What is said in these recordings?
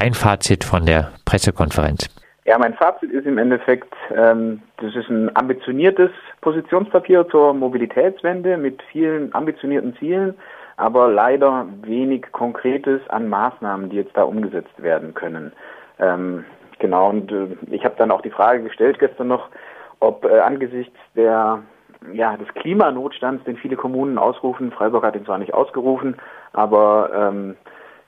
dein Fazit von der Pressekonferenz? Ja, mein Fazit ist im Endeffekt, ähm, das ist ein ambitioniertes Positionspapier zur Mobilitätswende mit vielen ambitionierten Zielen, aber leider wenig Konkretes an Maßnahmen, die jetzt da umgesetzt werden können. Ähm, genau, und äh, ich habe dann auch die Frage gestellt gestern noch, ob äh, angesichts der ja, des Klimanotstands, den viele Kommunen ausrufen, Freiburg hat ihn zwar nicht ausgerufen, aber ähm,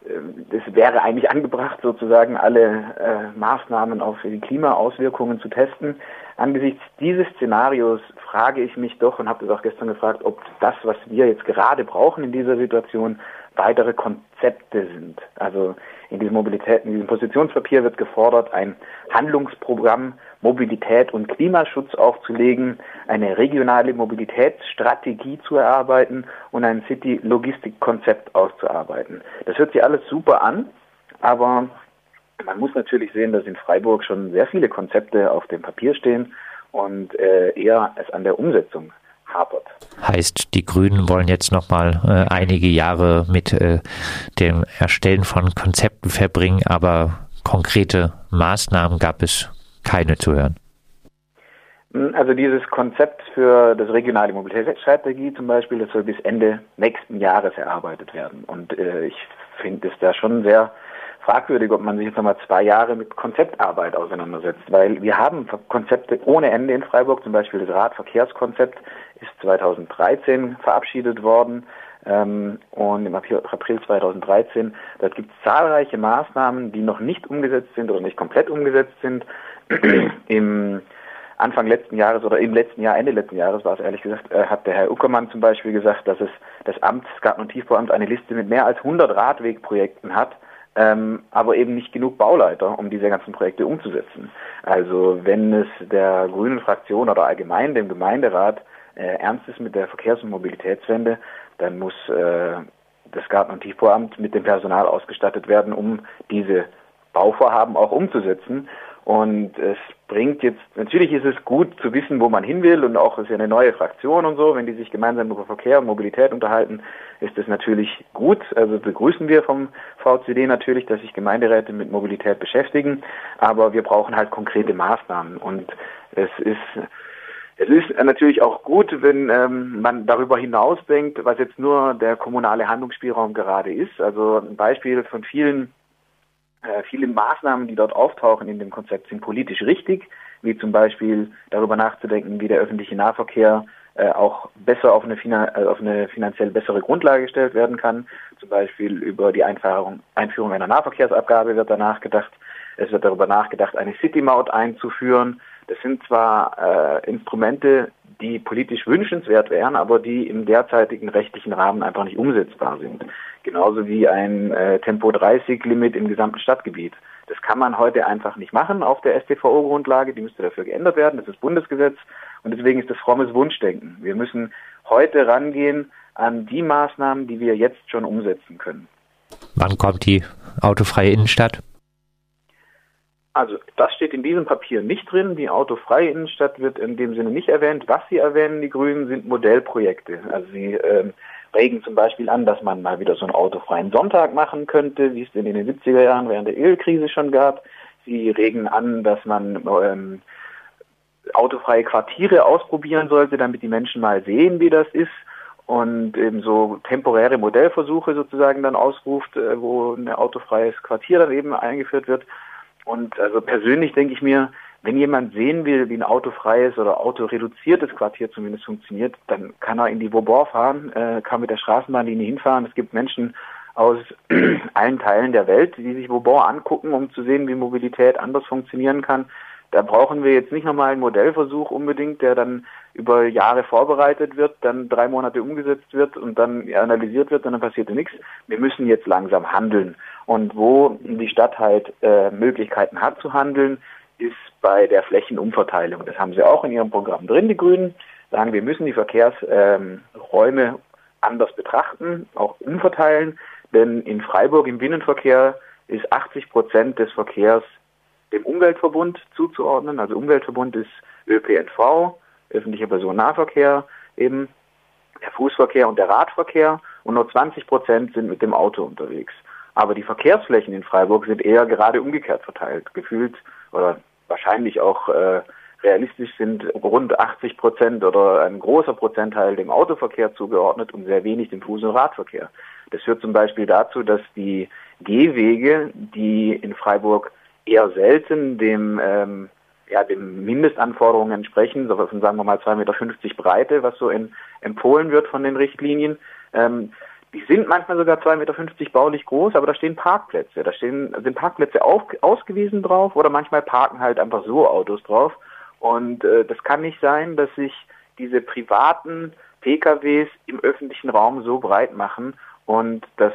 es wäre eigentlich angebracht, sozusagen alle äh, Maßnahmen auf die Klimaauswirkungen zu testen. Angesichts dieses Szenarios frage ich mich doch und habe das auch gestern gefragt, ob das, was wir jetzt gerade brauchen in dieser Situation, weitere Konzepte sind. Also in diesem Mobilität, in diesem Positionspapier wird gefordert, ein Handlungsprogramm Mobilität und Klimaschutz aufzulegen, eine regionale Mobilitätsstrategie zu erarbeiten und ein City-Logistik-Konzept auszuarbeiten. Das hört sich alles super an, aber man muss natürlich sehen, dass in Freiburg schon sehr viele Konzepte auf dem Papier stehen und äh, eher es an der Umsetzung hapert. Heißt, die Grünen wollen jetzt noch mal äh, einige Jahre mit äh, dem Erstellen von Konzepten verbringen, aber konkrete Maßnahmen gab es keine zu hören. Also dieses Konzept für das regionale Mobilitätsstrategie zum Beispiel, das soll bis Ende nächsten Jahres erarbeitet werden. Und äh, ich finde es da schon sehr fragwürdig, ob man sich jetzt nochmal zwei Jahre mit Konzeptarbeit auseinandersetzt, weil wir haben Konzepte ohne Ende in Freiburg, zum Beispiel das Radverkehrskonzept ist 2013 verabschiedet worden ähm, und im April 2013, da gibt es zahlreiche Maßnahmen, die noch nicht umgesetzt sind oder nicht komplett umgesetzt sind. Im Anfang letzten Jahres oder im letzten Jahr, Ende letzten Jahres war es ehrlich gesagt, äh, hat der Herr Uckermann zum Beispiel gesagt, dass es das Amt, das Garten- und Tiefbauamt eine Liste mit mehr als 100 Radwegprojekten hat, ähm, aber eben nicht genug Bauleiter, um diese ganzen Projekte umzusetzen. Also wenn es der grünen Fraktion oder allgemein dem Gemeinderat äh, ernst ist mit der Verkehrs- und Mobilitätswende, dann muss äh, das Garten- und Tiefbauamt mit dem Personal ausgestattet werden, um diese Bauvorhaben auch umzusetzen. Und es bringt jetzt, natürlich ist es gut zu wissen, wo man hin will und auch ist ja eine neue Fraktion und so, wenn die sich gemeinsam über Verkehr und Mobilität unterhalten, ist das natürlich gut. Also begrüßen wir vom VCD natürlich, dass sich Gemeinderäte mit Mobilität beschäftigen, aber wir brauchen halt konkrete Maßnahmen und es ist es ist natürlich auch gut, wenn ähm, man darüber hinaus denkt, was jetzt nur der kommunale Handlungsspielraum gerade ist. Also ein Beispiel von vielen äh, viele Maßnahmen, die dort auftauchen in dem Konzept, sind politisch richtig, wie zum Beispiel darüber nachzudenken, wie der öffentliche Nahverkehr äh, auch besser auf eine, äh, auf eine, finanziell bessere Grundlage gestellt werden kann. Zum Beispiel über die Einführung, Einführung einer Nahverkehrsabgabe wird da nachgedacht. Es wird darüber nachgedacht, eine City-Maut einzuführen. Das sind zwar äh, Instrumente, die politisch wünschenswert wären, aber die im derzeitigen rechtlichen Rahmen einfach nicht umsetzbar sind. Genauso wie ein äh, Tempo 30 Limit im gesamten Stadtgebiet. Das kann man heute einfach nicht machen auf der StVO-Grundlage. Die müsste dafür geändert werden. Das ist Bundesgesetz. Und deswegen ist das frommes Wunschdenken. Wir müssen heute rangehen an die Maßnahmen, die wir jetzt schon umsetzen können. Wann kommt die autofreie Innenstadt? Also das steht in diesem Papier nicht drin. Die autofreie Innenstadt wird in dem Sinne nicht erwähnt. Was Sie erwähnen, die Grünen, sind Modellprojekte. Also sie ähm, regen zum Beispiel an, dass man mal wieder so einen autofreien Sonntag machen könnte, wie es in den 70er Jahren während der Ölkrise schon gab. Sie regen an, dass man ähm, autofreie Quartiere ausprobieren sollte, damit die Menschen mal sehen, wie das ist und eben so temporäre Modellversuche sozusagen dann ausruft, äh, wo ein autofreies Quartier dann eben eingeführt wird. Und also persönlich denke ich mir, wenn jemand sehen will, wie ein autofreies oder autoreduziertes Quartier zumindest funktioniert, dann kann er in die Vauban fahren, äh, kann mit der Straßenbahnlinie hinfahren. Es gibt Menschen aus allen Teilen der Welt, die sich Vauban angucken, um zu sehen, wie Mobilität anders funktionieren kann. Da brauchen wir jetzt nicht nochmal einen Modellversuch unbedingt, der dann über Jahre vorbereitet wird, dann drei Monate umgesetzt wird und dann analysiert wird und dann passiert nichts. Wir müssen jetzt langsam handeln. Und wo die Stadt halt äh, Möglichkeiten hat zu handeln, ist bei der Flächenumverteilung. Das haben sie auch in ihrem Programm drin, die Grünen. Sagen, wir müssen die Verkehrsräume ähm, anders betrachten, auch umverteilen. Denn in Freiburg im Binnenverkehr ist 80 Prozent des Verkehrs dem Umweltverbund zuzuordnen. Also Umweltverbund ist ÖPNV, öffentlicher Personennahverkehr, eben der Fußverkehr und der Radverkehr. Und nur 20 Prozent sind mit dem Auto unterwegs. Aber die Verkehrsflächen in Freiburg sind eher gerade umgekehrt verteilt. Gefühlt oder wahrscheinlich auch äh, realistisch sind rund 80 Prozent oder ein großer Prozentteil dem Autoverkehr zugeordnet und sehr wenig dem Fuß- und Radverkehr. Das führt zum Beispiel dazu, dass die Gehwege, die in Freiburg eher selten dem ähm, ja, den Mindestanforderungen entsprechen, so von sagen wir mal 2,50 Meter Breite, was so in, empfohlen wird von den Richtlinien. Ähm, die sind manchmal sogar 2,50 Meter baulich groß, aber da stehen Parkplätze. Da stehen, sind Parkplätze auf, ausgewiesen drauf oder manchmal parken halt einfach so Autos drauf. Und äh, das kann nicht sein, dass sich diese privaten PKWs im öffentlichen Raum so breit machen und das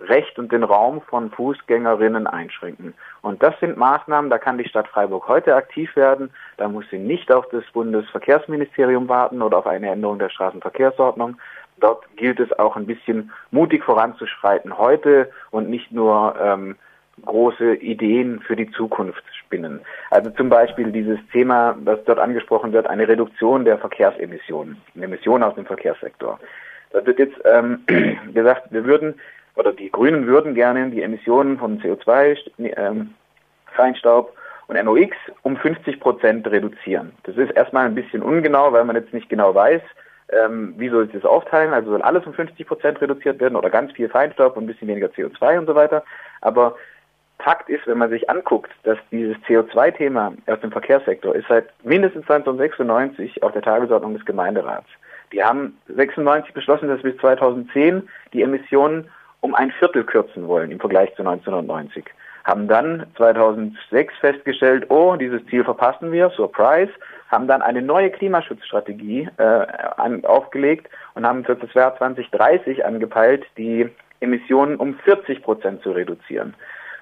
Recht und den Raum von Fußgängerinnen einschränken. Und das sind Maßnahmen, da kann die Stadt Freiburg heute aktiv werden. Da muss sie nicht auf das Bundesverkehrsministerium warten oder auf eine Änderung der Straßenverkehrsordnung. Dort gilt es auch ein bisschen mutig voranzuschreiten heute und nicht nur ähm, große Ideen für die Zukunft spinnen. Also zum Beispiel dieses Thema, das dort angesprochen wird, eine Reduktion der Verkehrsemissionen, Emissionen aus dem Verkehrssektor. Da wird jetzt ähm, gesagt, wir würden oder die Grünen würden gerne die Emissionen von CO2, ähm, Feinstaub und NOx um 50 Prozent reduzieren. Das ist erstmal ein bisschen ungenau, weil man jetzt nicht genau weiß, ähm, wie soll sich das aufteilen. Also soll alles um 50 Prozent reduziert werden oder ganz viel Feinstaub und ein bisschen weniger CO2 und so weiter. Aber Fakt ist, wenn man sich anguckt, dass dieses CO2-Thema aus dem Verkehrssektor ist seit mindestens 1996 auf der Tagesordnung des Gemeinderats. Die haben 96 beschlossen, dass bis 2010 die Emissionen um ein Viertel kürzen wollen im Vergleich zu 1990. Haben dann 2006 festgestellt, oh, dieses Ziel verpassen wir, Surprise, haben dann eine neue Klimaschutzstrategie äh, aufgelegt und haben für das Jahr 2030 angepeilt, die Emissionen um 40 Prozent zu reduzieren.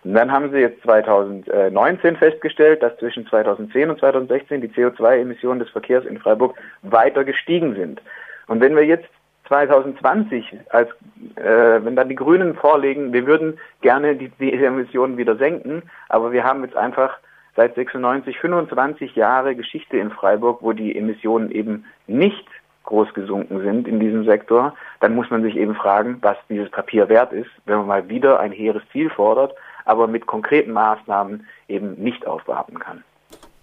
Und dann haben sie jetzt 2019 festgestellt, dass zwischen 2010 und 2016 die CO2-Emissionen des Verkehrs in Freiburg weiter gestiegen sind. Und wenn wir jetzt 2020, als äh, wenn dann die Grünen vorlegen, wir würden gerne die, die Emissionen wieder senken, aber wir haben jetzt einfach seit 96 25 Jahre Geschichte in Freiburg, wo die Emissionen eben nicht groß gesunken sind in diesem Sektor, dann muss man sich eben fragen, was dieses Papier wert ist, wenn man mal wieder ein hehres Ziel fordert, aber mit konkreten Maßnahmen eben nicht aufwarten kann.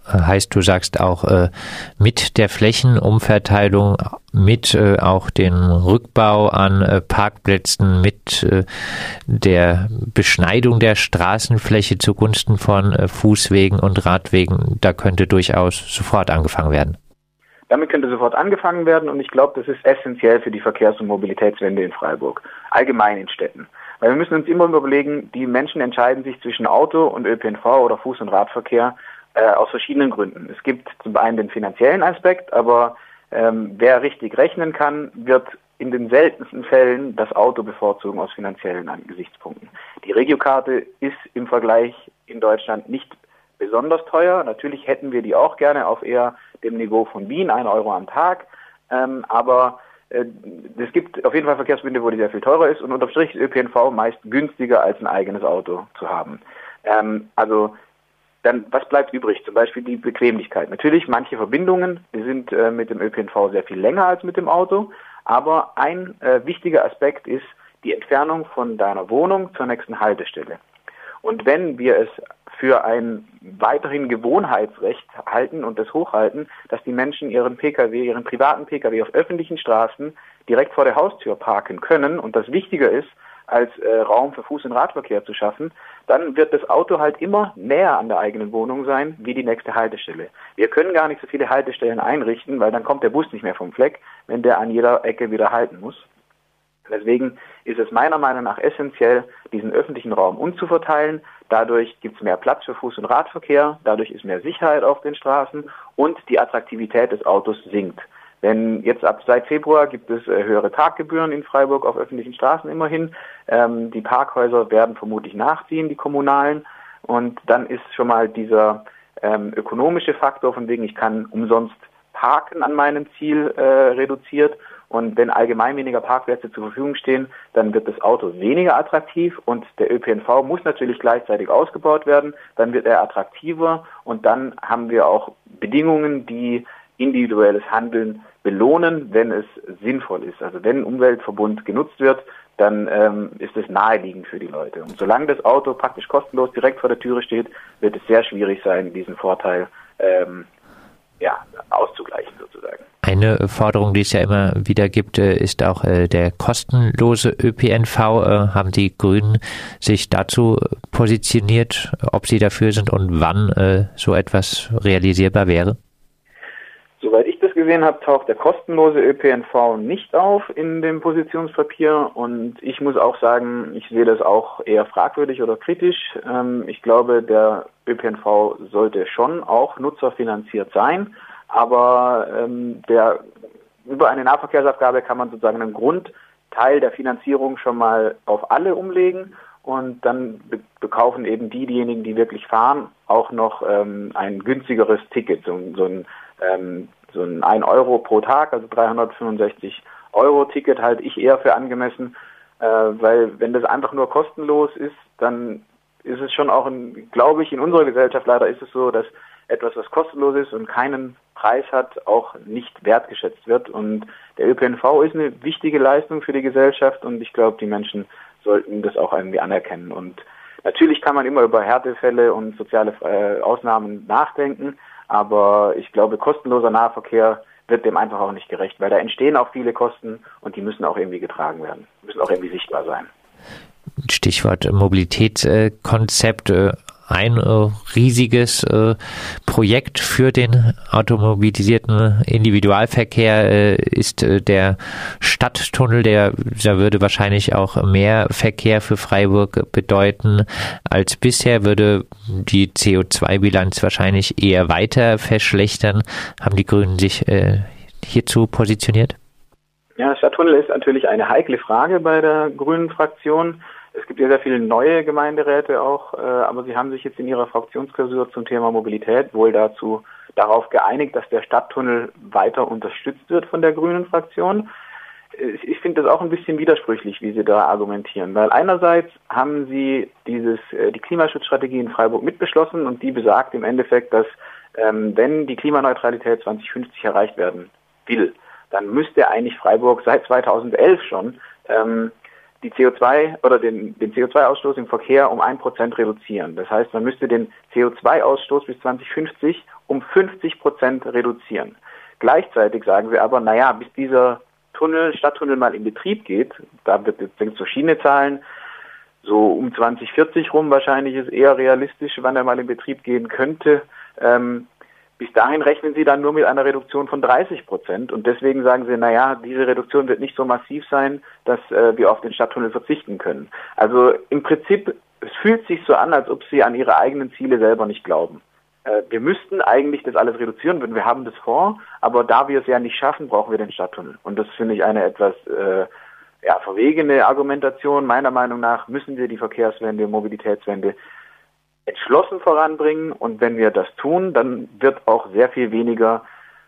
Heißt, du sagst auch äh, mit der Flächenumverteilung, mit äh, auch dem Rückbau an äh, Parkplätzen, mit äh, der Beschneidung der Straßenfläche zugunsten von äh, Fußwegen und Radwegen, da könnte durchaus sofort angefangen werden. Damit könnte sofort angefangen werden und ich glaube, das ist essentiell für die Verkehrs- und Mobilitätswende in Freiburg, allgemein in Städten. Weil wir müssen uns immer überlegen, die Menschen entscheiden sich zwischen Auto und ÖPNV oder Fuß- und Radverkehr äh, aus verschiedenen Gründen. Es gibt zum einen den finanziellen Aspekt, aber ähm, wer richtig rechnen kann, wird in den seltensten Fällen das Auto bevorzugen aus finanziellen Gesichtspunkten. Die Regiokarte ist im Vergleich in Deutschland nicht besonders teuer. Natürlich hätten wir die auch gerne auf eher dem Niveau von Wien, ein Euro am Tag. Ähm, aber äh, es gibt auf jeden Fall Verkehrsbünde, wo die sehr viel teurer ist und unterm Strich ist ÖPNV meist günstiger als ein eigenes Auto zu haben. Ähm, also dann, was bleibt übrig? Zum Beispiel die Bequemlichkeit. Natürlich, manche Verbindungen, die sind äh, mit dem ÖPNV sehr viel länger als mit dem Auto, aber ein äh, wichtiger Aspekt ist die Entfernung von deiner Wohnung zur nächsten Haltestelle. Und wenn wir es für ein weiterhin Gewohnheitsrecht halten und das hochhalten, dass die Menschen ihren Pkw, ihren privaten Pkw auf öffentlichen Straßen direkt vor der Haustür parken können und das wichtiger ist, als äh, Raum für Fuß- und Radverkehr zu schaffen, dann wird das Auto halt immer näher an der eigenen Wohnung sein wie die nächste Haltestelle. Wir können gar nicht so viele Haltestellen einrichten, weil dann kommt der Bus nicht mehr vom Fleck, wenn der an jeder Ecke wieder halten muss. Deswegen ist es meiner Meinung nach essentiell, diesen öffentlichen Raum umzuverteilen. Dadurch gibt es mehr Platz für Fuß- und Radverkehr, dadurch ist mehr Sicherheit auf den Straßen und die Attraktivität des Autos sinkt. Denn jetzt ab seit Februar gibt es äh, höhere Parkgebühren in Freiburg auf öffentlichen Straßen immerhin. Ähm, die Parkhäuser werden vermutlich nachziehen, die kommunalen. Und dann ist schon mal dieser ähm, ökonomische Faktor von wegen, ich kann umsonst parken an meinem Ziel äh, reduziert. Und wenn allgemein weniger Parkplätze zur Verfügung stehen, dann wird das Auto weniger attraktiv und der ÖPNV muss natürlich gleichzeitig ausgebaut werden. Dann wird er attraktiver und dann haben wir auch Bedingungen, die individuelles Handeln belohnen, wenn es sinnvoll ist. Also wenn Umweltverbund genutzt wird, dann ähm, ist es naheliegend für die Leute. Und solange das Auto praktisch kostenlos direkt vor der Türe steht, wird es sehr schwierig sein, diesen Vorteil ähm, ja, auszugleichen sozusagen. Eine Forderung, die es ja immer wieder gibt, äh, ist auch äh, der kostenlose ÖPNV. Äh, haben die Grünen sich dazu positioniert, ob sie dafür sind und wann so etwas realisierbar wäre? Soweit ich das gesehen habe, taucht der kostenlose ÖPNV nicht auf in dem Positionspapier. Und ich muss auch sagen, ich sehe das auch eher fragwürdig oder kritisch. Ähm, ich glaube, der ÖPNV sollte schon auch nutzerfinanziert sein, aber ähm, der, über eine Nahverkehrsabgabe kann man sozusagen einen Grundteil der Finanzierung schon mal auf alle umlegen und dann bekaufen eben die, diejenigen, die wirklich fahren, auch noch ähm, ein günstigeres Ticket, so, so ein ähm, so ein 1 Euro pro Tag, also 365 Euro Ticket halte ich eher für angemessen, äh, weil wenn das einfach nur kostenlos ist, dann ist es schon auch, glaube ich, in unserer Gesellschaft leider ist es so, dass etwas, was kostenlos ist und keinen Preis hat, auch nicht wertgeschätzt wird. Und der ÖPNV ist eine wichtige Leistung für die Gesellschaft und ich glaube, die Menschen sollten das auch irgendwie anerkennen. Und natürlich kann man immer über Härtefälle und soziale äh, Ausnahmen nachdenken, aber ich glaube, kostenloser Nahverkehr wird dem einfach auch nicht gerecht, weil da entstehen auch viele Kosten und die müssen auch irgendwie getragen werden, müssen auch irgendwie sichtbar sein. Stichwort Mobilitätskonzept. Ein äh, riesiges äh, Projekt für den automobilisierten Individualverkehr äh, ist äh, der Stadttunnel. Der, der würde wahrscheinlich auch mehr Verkehr für Freiburg bedeuten als bisher, würde die CO2-Bilanz wahrscheinlich eher weiter verschlechtern. Haben die Grünen sich äh, hierzu positioniert? Ja, Stadttunnel ist natürlich eine heikle Frage bei der Grünen Fraktion. Es gibt ja sehr viele neue Gemeinderäte auch, äh, aber sie haben sich jetzt in ihrer Fraktionsklausur zum Thema Mobilität wohl dazu darauf geeinigt, dass der Stadttunnel weiter unterstützt wird von der Grünen Fraktion. Ich finde das auch ein bisschen widersprüchlich, wie Sie da argumentieren, weil einerseits haben Sie dieses äh, die Klimaschutzstrategie in Freiburg mitbeschlossen und die besagt im Endeffekt, dass ähm, wenn die Klimaneutralität 2050 erreicht werden will, dann müsste eigentlich Freiburg seit 2011 schon ähm, die CO2 oder den, den CO2-Ausstoß im Verkehr um ein Prozent reduzieren. Das heißt, man müsste den CO2-Ausstoß bis 2050 um 50 Prozent reduzieren. Gleichzeitig sagen wir aber, naja, bis dieser Tunnel, Stadttunnel mal in Betrieb geht, da wird jetzt so Schienezahlen, so um 2040 rum wahrscheinlich ist eher realistisch, wann er mal in Betrieb gehen könnte. Ähm, bis dahin rechnen Sie dann nur mit einer Reduktion von 30 Prozent und deswegen sagen Sie, naja, diese Reduktion wird nicht so massiv sein, dass äh, wir auf den Stadttunnel verzichten können. Also im Prinzip, es fühlt sich so an, als ob Sie an Ihre eigenen Ziele selber nicht glauben. Äh, wir müssten eigentlich das alles reduzieren, wenn wir haben das vor, aber da wir es ja nicht schaffen, brauchen wir den Stadttunnel. Und das finde ich eine etwas äh, ja, verwegene Argumentation. Meiner Meinung nach müssen wir die Verkehrswende, Mobilitätswende entschlossen voranbringen. Und wenn wir das tun, dann wird auch sehr viel weniger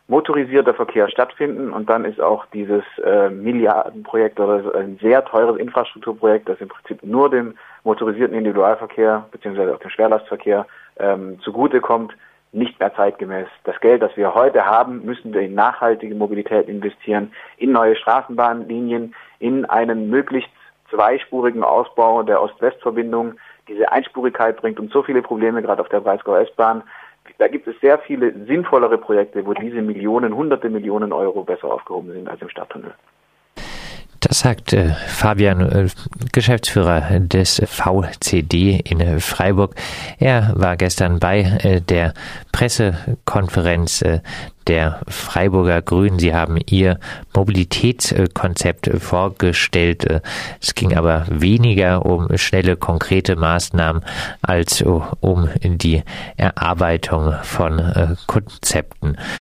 motorisierter Verkehr stattfinden und dann ist auch dieses äh, Milliardenprojekt oder ein sehr teures Infrastrukturprojekt, das im Prinzip nur dem motorisierten Individualverkehr beziehungsweise auch dem Schwerlastverkehr ähm, zugutekommt, nicht mehr zeitgemäß. Das Geld, das wir heute haben, müssen wir in nachhaltige Mobilität investieren, in neue Straßenbahnlinien, in einen möglichst zweispurigen Ausbau der Ost-West-Verbindung, diese Einspurigkeit bringt uns so viele Probleme, gerade auf der Breisgau S-Bahn. Da gibt es sehr viele sinnvollere Projekte, wo diese Millionen, hunderte Millionen Euro besser aufgehoben sind als im Stadttunnel. Das sagt äh, Fabian, äh, Geschäftsführer des VCD in Freiburg. Er war gestern bei äh, der Pressekonferenz äh, der Freiburger Grünen. Sie haben ihr Mobilitätskonzept vorgestellt. Äh, es ging aber weniger um schnelle, konkrete Maßnahmen als um die Erarbeitung von äh, Konzepten.